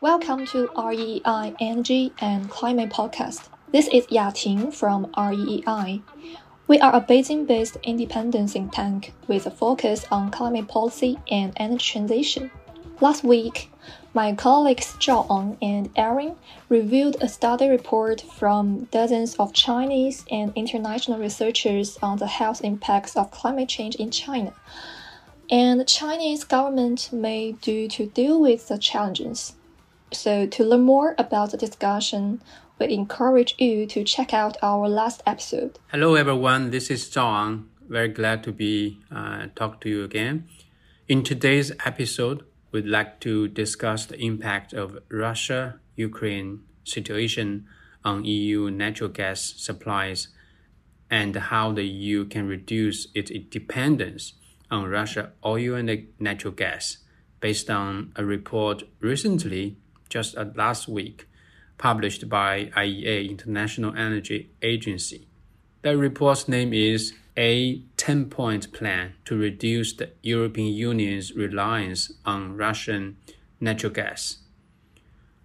Welcome to REI Energy and Climate Podcast. This is Ya Ting from REI. We are a Beijing based independent think tank with a focus on climate policy and energy transition. Last week, my colleagues Zhao Ang and Erin reviewed a study report from dozens of Chinese and international researchers on the health impacts of climate change in China and the Chinese government may do to deal with the challenges. So, to learn more about the discussion, we encourage you to check out our last episode. Hello, everyone. This is Zhao Ang. Very glad to be uh, talk to you again. In today's episode, we'd like to discuss the impact of Russia-Ukraine situation on EU natural gas supplies and how the EU can reduce its dependence on Russia oil and natural gas based on a report recently just uh, last week, published by IEA, International Energy Agency. The report's name is A 10 Point Plan to Reduce the European Union's Reliance on Russian Natural Gas.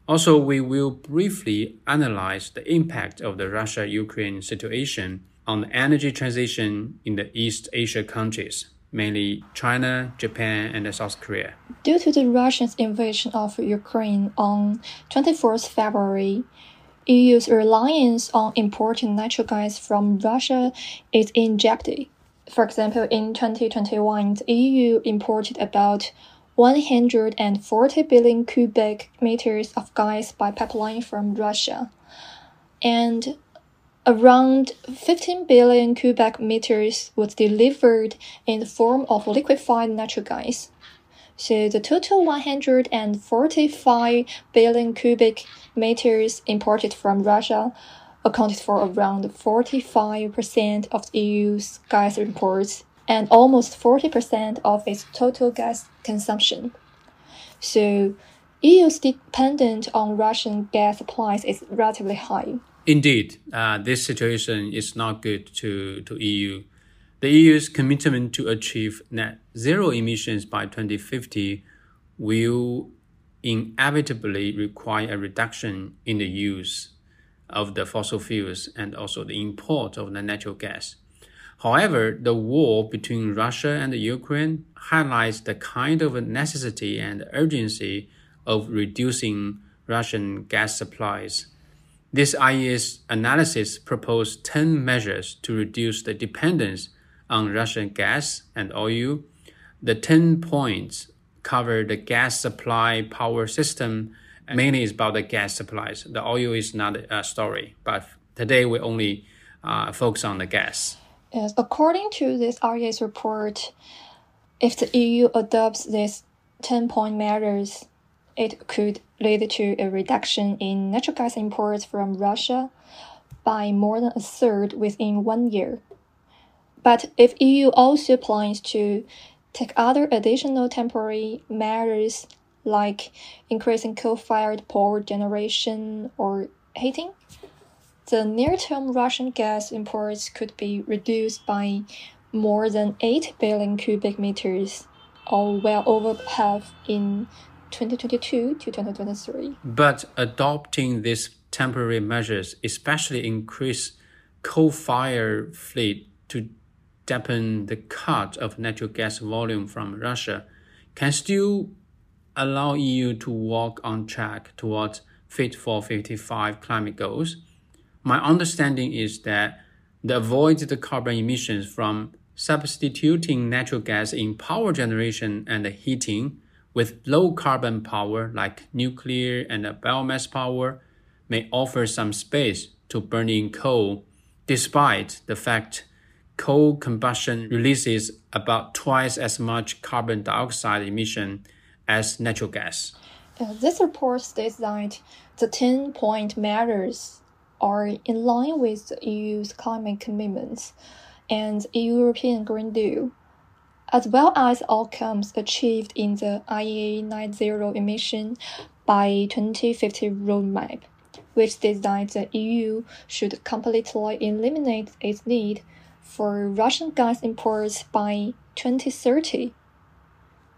Also, we will briefly analyze the impact of the Russia Ukraine situation on the energy transition in the East Asia countries mainly China, Japan, and South Korea. Due to the Russia's invasion of Ukraine on 24th February, EU's reliance on importing natural gas from Russia is in jeopardy. For example, in 2021, the EU imported about 140 billion cubic meters of gas by pipeline from Russia. And Around 15 billion cubic meters was delivered in the form of liquefied natural gas. So the total 145 billion cubic meters imported from Russia accounted for around 45% of the EU's gas imports and almost 40% of its total gas consumption. So EU's dependence on Russian gas supplies is relatively high. Indeed, uh, this situation is not good to, to EU. The EU's commitment to achieve net zero emissions by 2050 will inevitably require a reduction in the use of the fossil fuels and also the import of the natural gas. However, the war between Russia and Ukraine highlights the kind of necessity and urgency of reducing Russian gas supplies this IEA's analysis proposed 10 measures to reduce the dependence on Russian gas and oil. The 10 points cover the gas supply power system. Mainly is about the gas supplies. The oil is not a story, but today we only uh, focus on the gas. Yes, according to this IEA's report, if the EU adopts these 10 point measures, it could lead to a reduction in natural gas imports from Russia by more than a third within one year. But if EU also plans to take other additional temporary measures like increasing coal-fired power generation or heating, the near-term Russian gas imports could be reduced by more than 8 billion cubic meters, or well over half in 2022 to 2023. But adopting these temporary measures, especially increase coal-fired fleet to dampen the cut of natural gas volume from Russia, can still allow EU to walk on track towards Fit for 55 climate goals. My understanding is that the avoid the carbon emissions from substituting natural gas in power generation and heating with low carbon power like nuclear and biomass power may offer some space to burning coal, despite the fact coal combustion releases about twice as much carbon dioxide emission as natural gas. Uh, this report states that the 10 point measures are in line with the EU's climate commitments and European Green Deal as well as outcomes achieved in the IEA net zero emission by 2050 roadmap, which that the EU should completely eliminate its need for Russian gas imports by 2030.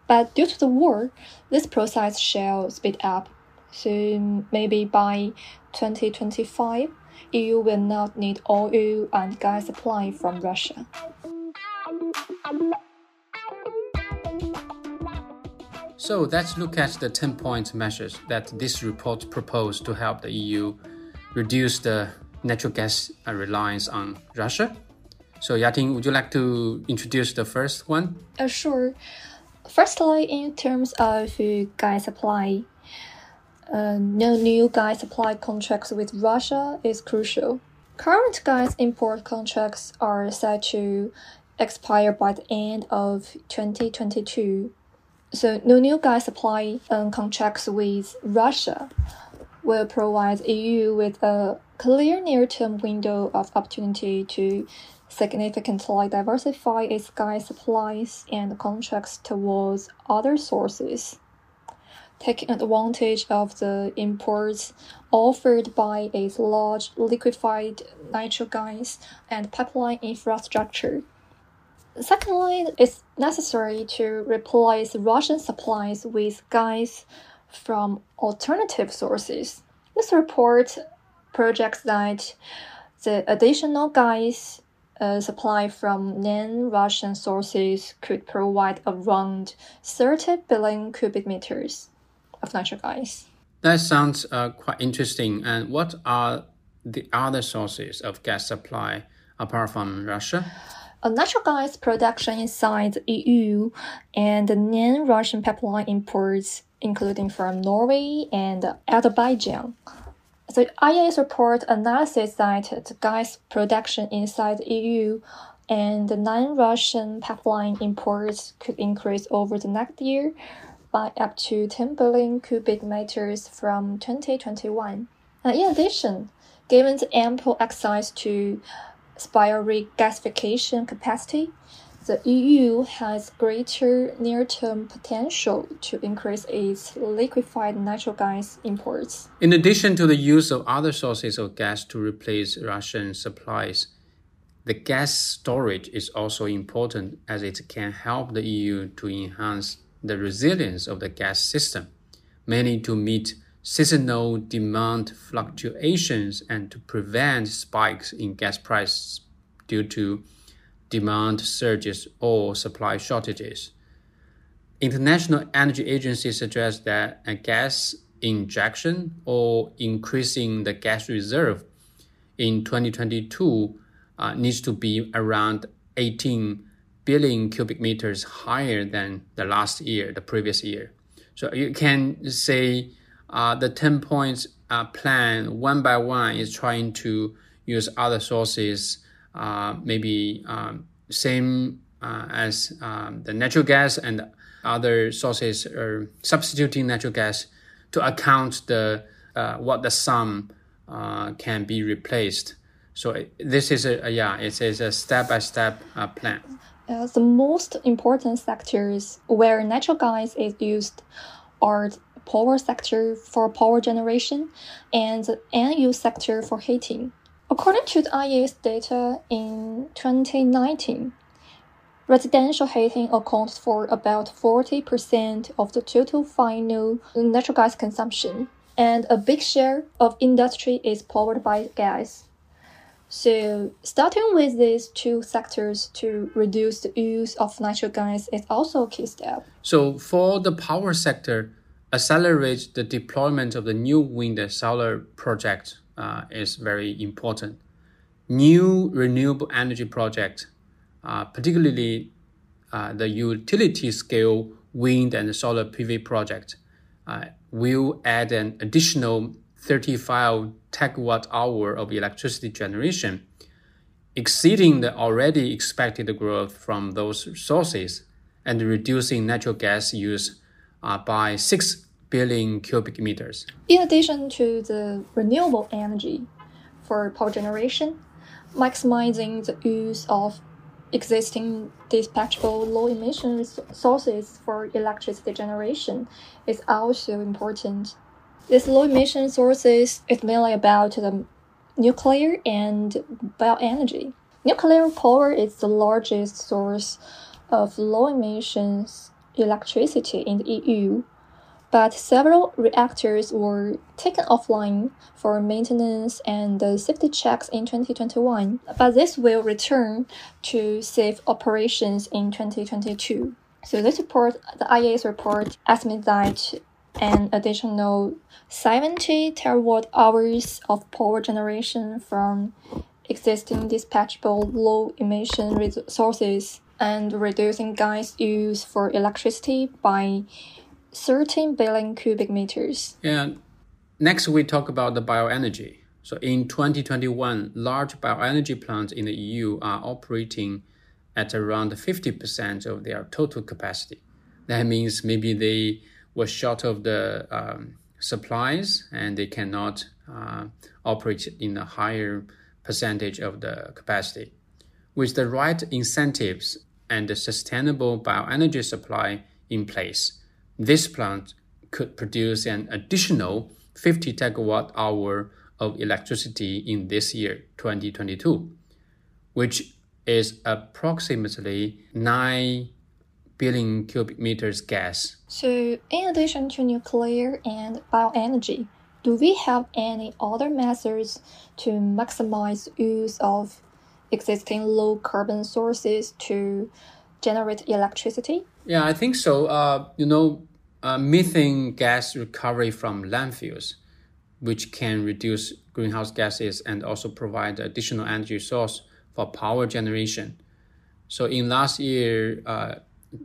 But due to the war, this process shall speed up. So maybe by 2025, EU will not need oil and gas supply from Russia. So let's look at the 10 point measures that this report proposed to help the EU reduce the natural gas reliance on Russia. So, Yating, would you like to introduce the first one? Uh, sure. Firstly, in terms of gas supply, uh, no new gas supply contracts with Russia is crucial. Current gas import contracts are set to expire by the end of 2022. So, no new gas supply um, contracts with Russia will provide EU with a clear near-term window of opportunity to significantly diversify its gas supplies and contracts towards other sources, taking advantage of the imports offered by its large liquefied natural gas and pipeline infrastructure. Secondly, it's necessary to replace Russian supplies with gas from alternative sources. This report projects that the additional gas uh, supply from non-Russian sources could provide around 30 billion cubic meters of natural gas. That sounds uh, quite interesting. And what are the other sources of gas supply apart from Russia? A natural gas production inside the EU and non-Russian pipeline imports, including from Norway and Azerbaijan. The IEA's report analysis that the gas production inside the EU and non-Russian pipeline imports could increase over the next year by up to 10 billion cubic meters from 2021. And in addition, given the ample access to spare regasification capacity, the EU has greater near-term potential to increase its liquefied natural gas imports. In addition to the use of other sources of gas to replace Russian supplies, the gas storage is also important as it can help the EU to enhance the resilience of the gas system, mainly to meet seasonal demand fluctuations and to prevent spikes in gas prices due to demand surges or supply shortages. International Energy Agency suggests that a gas injection or increasing the gas reserve in 2022 uh, needs to be around 18 billion cubic meters higher than the last year, the previous year. So you can say uh, the 10 points uh, plan one by one is trying to use other sources uh, maybe um, same uh, as um, the natural gas and other sources are substituting natural gas to account the uh, what the sum uh, can be replaced. So this is a, yeah, it is a step by step plan. The most important sectors where natural gas is used are power sector for power generation and end-use sector for heating. According to the IEA's data in 2019, residential heating accounts for about 40% of the total final natural gas consumption, and a big share of industry is powered by gas. So, starting with these two sectors to reduce the use of natural gas is also a key step. So, for the power sector, accelerate the deployment of the new wind and solar projects uh, is very important. New renewable energy projects, uh, particularly uh, the utility scale wind and solar PV project, uh, will add an additional 35 terawatt hour of electricity generation, exceeding the already expected growth from those sources and reducing natural gas use uh, by 6 billion cubic meters. In addition to the renewable energy for power generation, maximizing the use of existing dispatchable low emission sources for electricity generation is also important. These low emission sources is mainly about the nuclear and bioenergy. Nuclear power is the largest source of low emissions electricity in the EU, but several reactors were taken offline for maintenance and safety checks in 2021. But this will return to safe operations in 2022. So this report, the IEA's report, estimates that an additional 70 terawatt hours of power generation from existing dispatchable low emission resources and reducing gas use for electricity by 13 billion cubic meters. And next, we talk about the bioenergy. So in 2021, large bioenergy plants in the EU are operating at around 50% of their total capacity. That means maybe they were short of the um, supplies and they cannot uh, operate in a higher percentage of the capacity. With the right incentives and the sustainable bioenergy supply in place, this plant could produce an additional 50 terawatt hour of electricity in this year, 2022, which is approximately 9 billion cubic meters gas. So, in addition to nuclear and bioenergy, do we have any other methods to maximize use of existing low carbon sources to generate electricity? Yeah, I think so. Uh, you know, uh, methane gas recovery from landfills, which can reduce greenhouse gases and also provide additional energy source for power generation. So in last year, uh,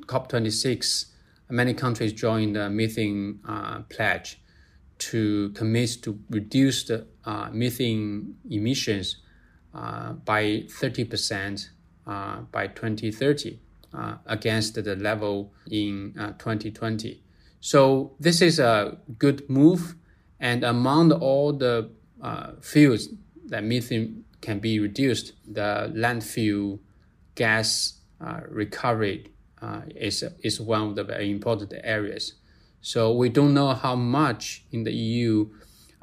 COP26, many countries joined the methane uh, pledge to commit to reduce the uh, methane emissions by 30% uh, by 2030 uh, against the level in 2020. So this is a good move. And among all the fields that methane can be reduced, the landfill gas recovery uh, is is one of the very important areas. So we don't know how much in the EU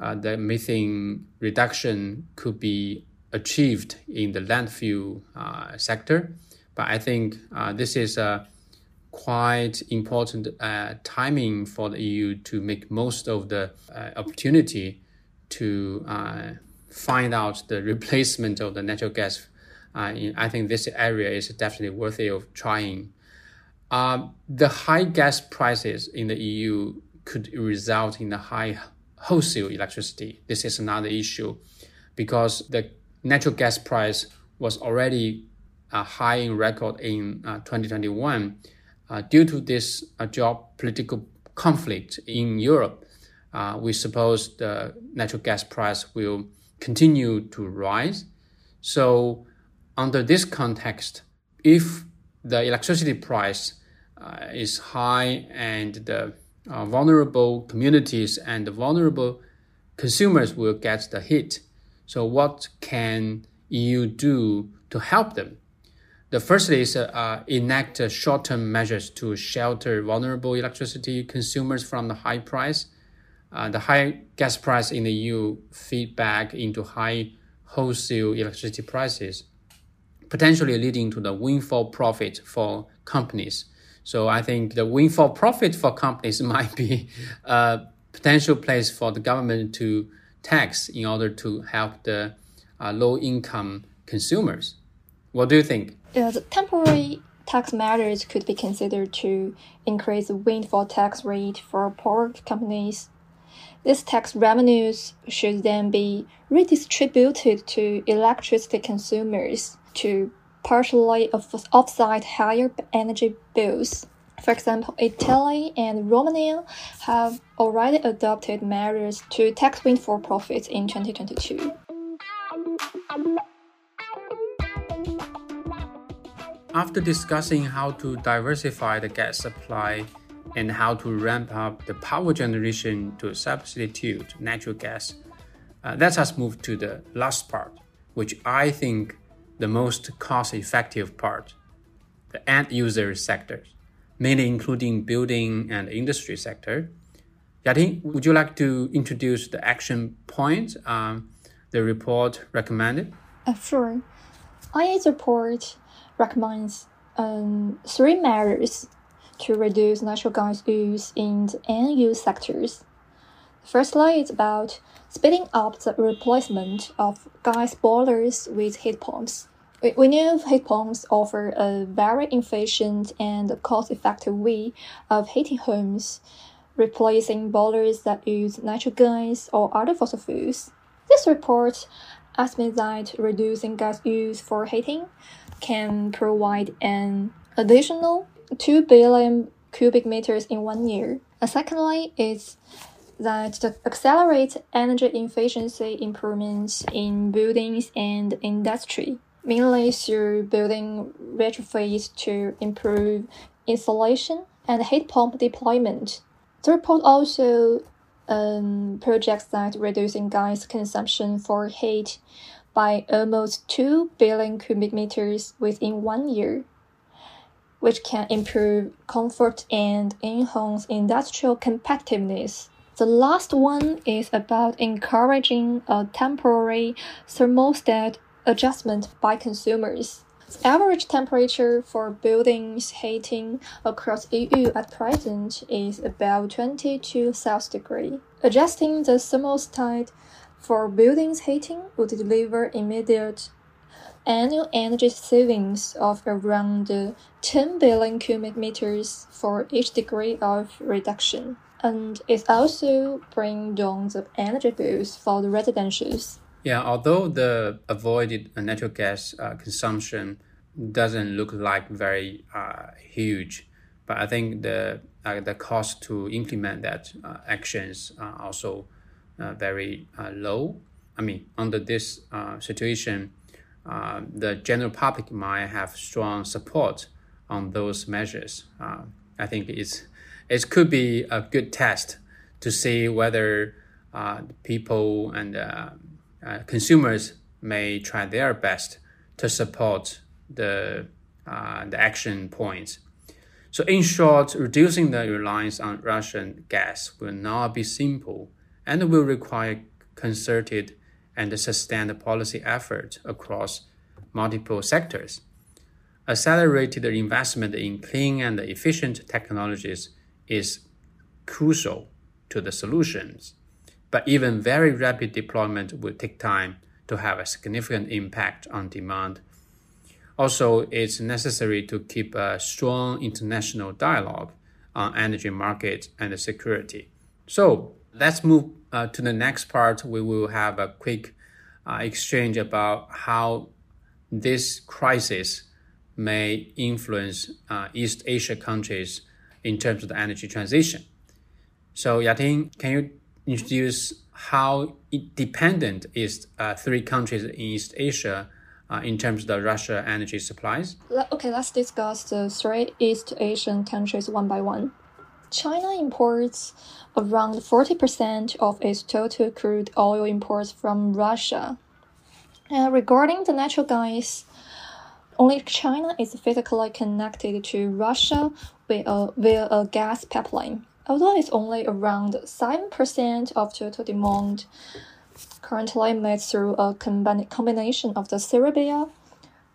uh, the methane reduction could be achieved in the landfill uh, sector, but I think uh, this is a quite important uh, timing for the EU to make most of the uh, opportunity to find out the replacement of the natural gas. In, I think this area is definitely worthy of trying the high gas prices in the EU could result in a high wholesale electricity. This is another issue because the natural gas price was already uh, high in record in uh, 2021 uh, due to this geopolitical conflict in Europe. We suppose the natural gas price will continue to rise. So, under this context, if the electricity price uh, is high and the uh, vulnerable communities and the vulnerable consumers will get the hit. So what can EU do to help them? The first is uh, enact short-term measures to shelter vulnerable electricity consumers from the high price. Uh, the high gas price in the EU feed back into high wholesale electricity prices, potentially leading to the windfall profit for companies. So I think the windfall profit for companies might be a potential place for the government to tax in order to help the uh, low income consumers. What do you think? The temporary tax measures could be considered to increase the windfall tax rate for poor companies. These tax revenues should then be redistributed to electricity consumers to partially offset higher energy bills. For example, Italy and Romania have already adopted measures to tax windfall profits in 2022. After discussing how to diversify the gas supply and how to ramp up the power generation to substitute natural gas, uh, let us move to the last part, which I think the most cost effective part, the end user sectors, mainly including building and industry sector. Yating, would you like to introduce the action points um, the report recommended? Uh, sure. IEA's report recommends um, three measures to reduce natural gas use in the end-use sectors. Firstly, it's about speeding up the replacement of gas boilers with heat pumps. We, know heat pumps offer a very efficient and cost-effective way of heating homes, replacing boilers that use natural gas or other fossil fuels. This report estimates that reducing gas use for heating can provide an additional 2 billion cubic meters in one year. And secondly, is that the accelerate energy efficiency improvements in buildings and industry mainly through building retrofits to improve insulation and heat pump deployment. The report also um, projects that reducing gas consumption for heat by almost 2 billion cubic meters within one year, which can improve comfort and enhance industrial competitiveness. The last one is about encouraging a temporary thermostat adjustment by consumers. The average temperature for buildings heating across EU at present is about 22 Celsius degree. Adjusting the thermostat for buildings heating would deliver immediate annual energy savings of around 10 billion cubic meters for each degree of reduction. And it also bring down the energy bills for the residentials. Yeah, although the avoided natural gas uh, consumption doesn't look like very uh, huge, but I think the uh, the cost to implement that uh, actions are also uh, very uh, low. I mean, under this situation, the general public might have strong support on those measures. I think it's it could be a good test to see whether people and uh, consumers may try their best to support the, uh, the action points. So, in short, reducing the reliance on Russian gas will not be simple and will require concerted and sustained policy effort across multiple sectors. Accelerated investment in clean and efficient technologies is crucial to the solutions but even very rapid deployment will take time to have a significant impact on demand. Also, it's necessary to keep a strong international dialogue on energy markets and security. So let's move uh, to the next part. We will have a quick uh, exchange about how this crisis may influence uh, East Asia countries in terms of the energy transition. So, Yating, can you introduce how dependent is uh, three countries in East Asia uh, in terms of the Russia energy supplies? Okay, let's discuss the three East Asian countries one by one. China imports around 40% of its total crude oil imports from Russia. Uh, regarding the natural gas, only China is physically connected to Russia via, via a gas pipeline although it's only around 7% of total demand currently made through a combination of the Siberia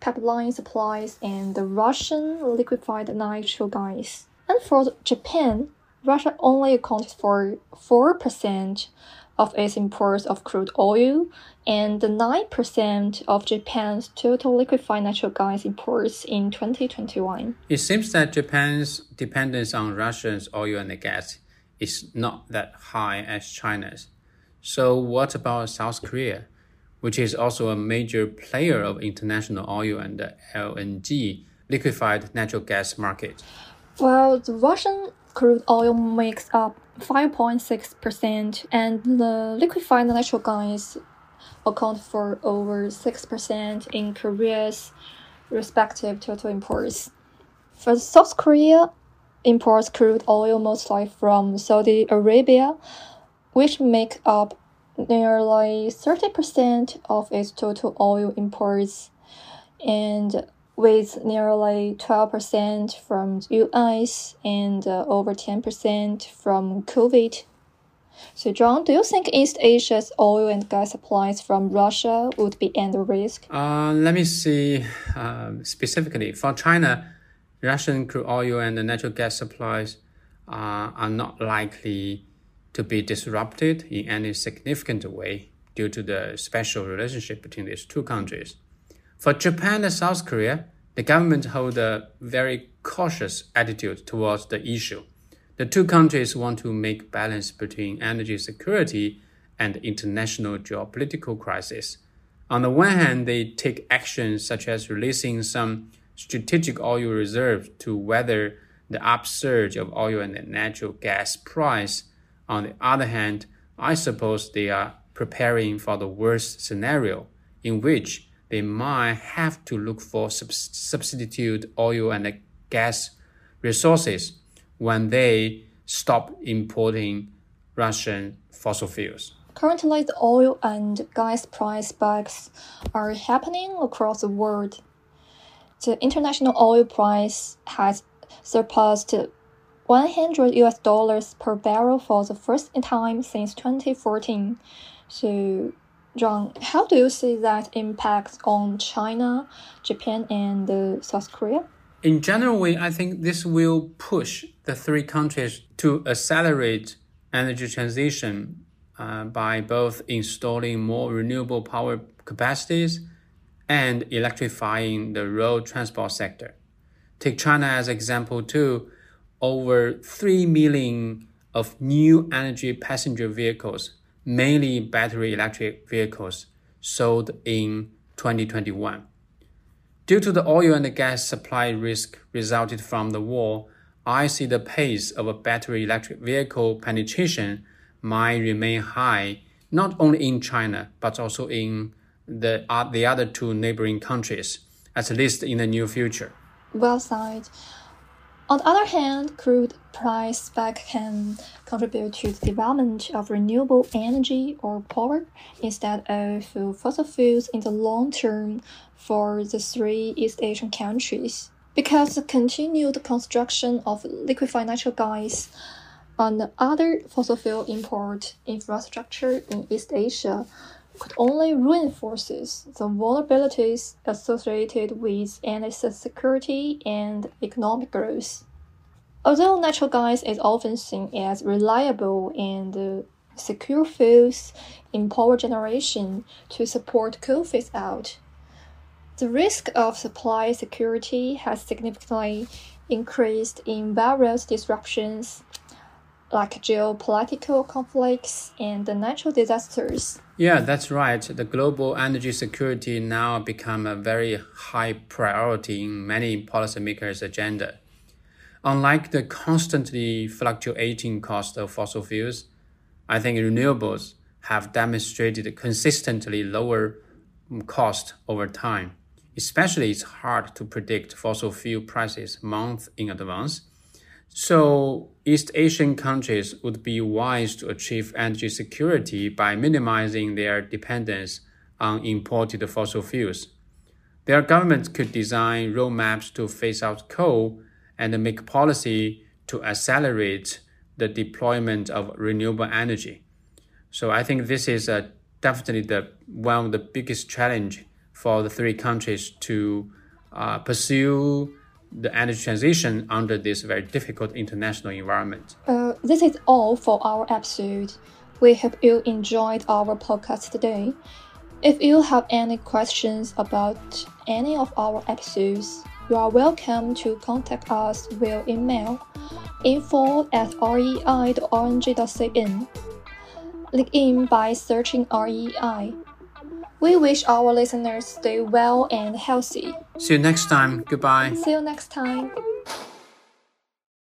pipeline supplies and the Russian liquefied natural gas. And for Japan, Russia only accounts for 4% of its imports of crude oil and 9% of Japan's total liquefied natural gas imports in 2021. It seems that Japan's dependence on Russia's oil and gas is not that high as China's. So, what about South Korea, which is also a major player of international oil and LNG liquefied natural gas market? Well, the Russian crude oil makes up 5.6%, and the liquefied natural gas account for over 6% in Korea's respective total imports. For South Korea, imports crude oil mostly from Saudi Arabia, which make up nearly 30% of its total oil imports, and with nearly 12% from US and uh, over 10% from Kuwait. So, Zhao Ang, do you think East Asia's oil and gas supplies from Russia would be under risk? Uh, let me see uh, specifically. For China, Russian crude oil and natural gas supplies uh, are not likely to be disrupted in any significant way due to the special relationship between these two countries. For Japan and South Korea, the government hold a very cautious attitude towards the issue. The two countries want to make balance between energy security and international geopolitical crisis. On the one hand, they take actions such as releasing some strategic oil reserves to weather the upsurge of oil and natural gas price. On the other hand, I suppose they are preparing for the worst scenario in which they might have to look for substitute oil and gas resources when they stop importing Russian fossil fuels. Currently, the oil and gas price spikes are happening across the world. The international oil price has surpassed 100 US dollars per barrel for the first time since 2014. So, Zhao Ang, how do you see that impact on China, Japan, and uh, South Korea? In general, way, I think this will push the three countries to accelerate energy transition uh, by both installing more renewable power capacities and electrifying the road transport sector. Take China as example too. Over 3 million of new energy passenger vehicles, mainly battery electric vehicles, sold in 2021. Due to the oil and gas supply risk resulted from the war, I see the pace of a battery electric vehicle penetration might remain high, not only in China, but also in the, uh, the other two neighboring countries, at least in the near future. Well said. On the other hand, crude price spike can contribute to the development of renewable energy or power instead of fossil fuels in the long term for the three East Asian countries. Because the continued construction of liquefied natural gas and other fossil fuel import infrastructure in East Asia could only reinforces the vulnerabilities associated with energy security and economic growth. Although natural gas is often seen as reliable and secure fuels in power generation to support coal phase out, the risk of supply security has significantly increased in various disruptions like geopolitical conflicts and natural disasters. Yeah, that's right. The global energy security now become a very high priority in many policymakers' agenda. Unlike the constantly fluctuating cost of fossil fuels, I think renewables have demonstrated consistently lower cost over time. Especially, it's hard to predict fossil fuel prices months in advance so, East Asian countries would be wise to achieve energy security by minimizing their dependence on imported fossil fuels. Their governments could design roadmaps to phase out coal and make policy to accelerate the deployment of renewable energy. So I think this is uh, definitely the one of the biggest challenge for the three countries to uh, pursue the energy transition under this very difficult international environment. Uh, this is all for our episode. We hope you enjoyed our podcast today. If you have any questions about any of our episodes, you are welcome to contact us via email info at rei.orng.cn. LinkedIn by searching REI. We wish our listeners stay well and healthy. See you next time. Goodbye. See you next time.